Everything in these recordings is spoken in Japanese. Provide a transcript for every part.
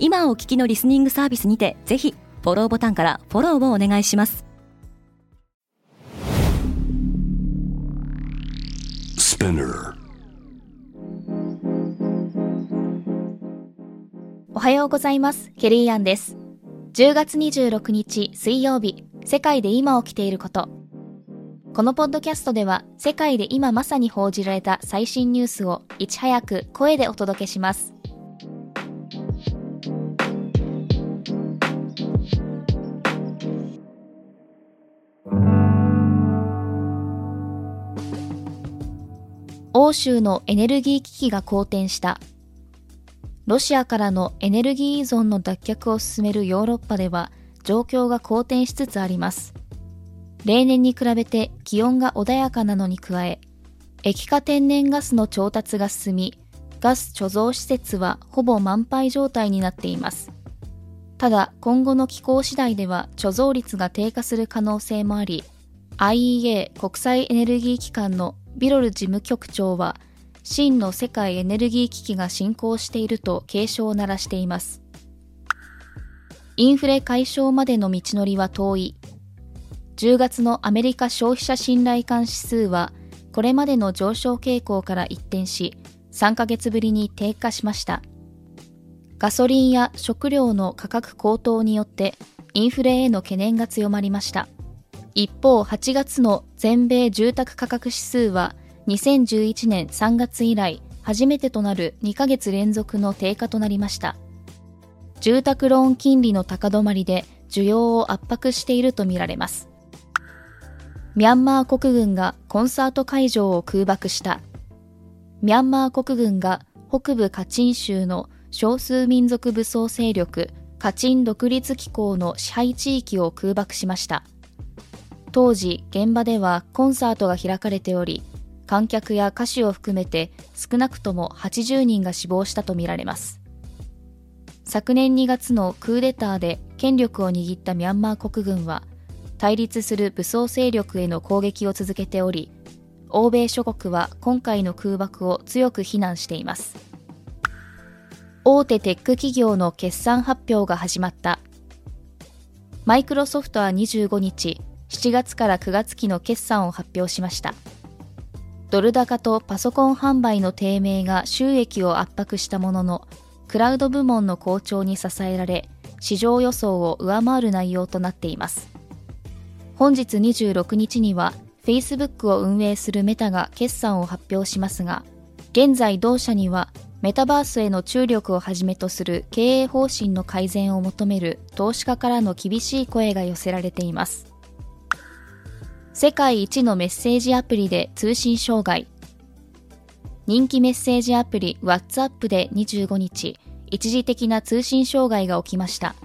今お聞きのリスニングサービスにてぜひフォローボタンからフォローをお願いします。おはようございます。ケリーアンです。10月26日水曜日。世界で今起きていること。このポッドキャストでは世界で今まさに報じられた最新ニュースをいち早く声でお届けします欧州のエネルギー危機が好転した。ロシアからのエネルギー依存の脱却を進めるヨーロッパでは状況が好転しつつあります。例年に比べて気温が穏やかなのに加え液化天然ガスの調達が進みガス貯蔵施設はほぼ満杯状態になっています。ただ今後の気候次第では貯蔵率が低下する可能性もあり IEA 国際エネルギー機関のビロル事務局長は真の世界エネルギー危機が進行していると警鐘を鳴らしています。インフレ解消までの道のりは遠い。10月のアメリカ消費者信頼感指数はこれまでの上昇傾向から一転し3ヶ月ぶりに低下しました。ガソリンや食料の価格高騰によってインフレへの懸念が強まりました。一方8月の全米住宅価格指数は2011年3月以来初めてとなる2ヶ月連続の低下となりました。住宅ローン金利の高止まりで需要を圧迫しているとみられます。ミャンマー国軍がコンサート会場を空爆した。ミャンマー国軍が北部カチン州の少数民族武装勢力カチン独立機構の支配地域を空爆しました。当時現場ではコンサートが開かれており観客や歌手を含めて少なくとも80人が死亡したとみられます。昨年2月のクーデターで権力を握ったミャンマー国軍は対立する武装勢力への攻撃を続けており欧米諸国は今回の空爆を強く非難しています。大手テック企業の決算発表が始まった。マイクロソフトは25日7月から9月期の決算を発表しました。ドル高とパソコン販売の低迷が収益を圧迫したものの、クラウド部門の好調に支えられ、市場予想を上回る内容となっています。本日26日には、Facebook を運営するメタが決算を発表しますが、現在同社にはメタバースへの注力をはじめとする経営方針の改善を求める投資家からの厳しい声が寄せられています。世界一のメッセージアプリで通信障害。人気メッセージアプリ WhatsApp で25日一時的な通信障害が起きました。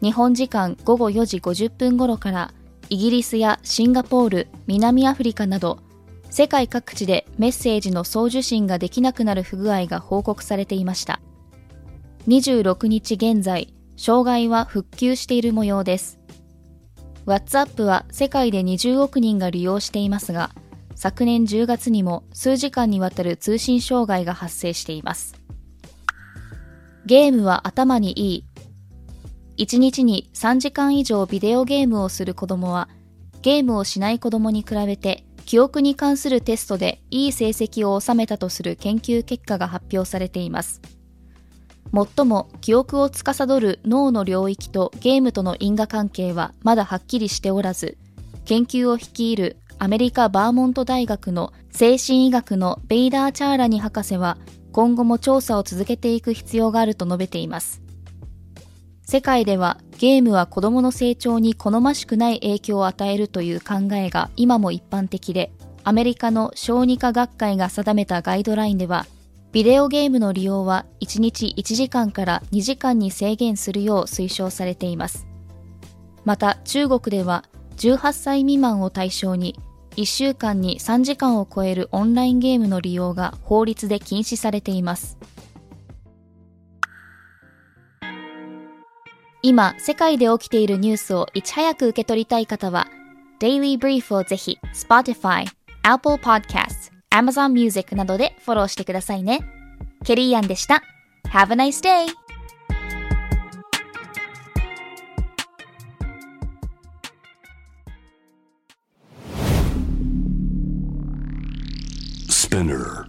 日本時間午後4時50分頃からイギリスやシンガポール南アフリカなど世界各地でメッセージの送受信ができなくなる不具合が報告されていました。26日現在障害は復旧している模様です。WhatsApp は世界で20億人が利用していますが、昨年10月にも数時間にわたる通信障害が発生しています。ゲームは頭にいい。1日に3時間以上ビデオゲームをする子供は、ゲームをしない子供に比べて記憶に関するテストでいい成績を収めたとする研究結果が発表されています。最も記憶を司る脳の領域とゲームとの因果関係はまだはっきりしておらず、研究を率いるアメリカ・バーモント大学の精神医学のベイダー・チャーラニ博士は今後も調査を続けていく必要があると述べています。世界ではゲームは子供の成長に好ましくない影響を与えるという考えが今も一般的で、アメリカの小児科学会が定めたガイドラインではビデオゲームの利用は1日1時間から2時間に制限するよう推奨されています。また中国では18歳未満を対象に1週間に3時間を超えるオンラインゲームの利用が法律で禁止されています。今、世界で起きているニュースをいち早く受け取りたい方は、Daily Brief をぜひ Spotify、Apple Podcast、Amazon Music などでフォローしてくださいね。ケリーアンでした。Have a nice day! Spinner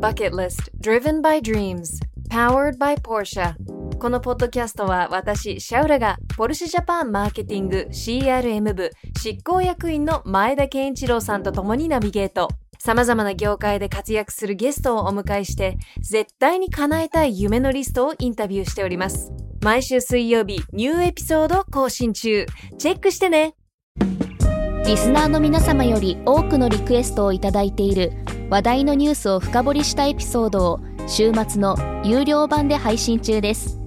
Bucket List Driven by Dreams Powered by Porsche このポッドキャストは私、シャウラがポルシェジャパンマーケティング CRM 部執行役員の前田健一郎さんと共にナビゲート。様々な業界で活躍するゲストをお迎えして、絶対に叶えたい夢のリストをインタビューしております。毎週水曜日、ニューエピソード更新中。チェックしてねリスナーの皆様より多くのリクエストをいただいている話題のニュースを深掘りしたエピソードを週末の有料版で配信中です。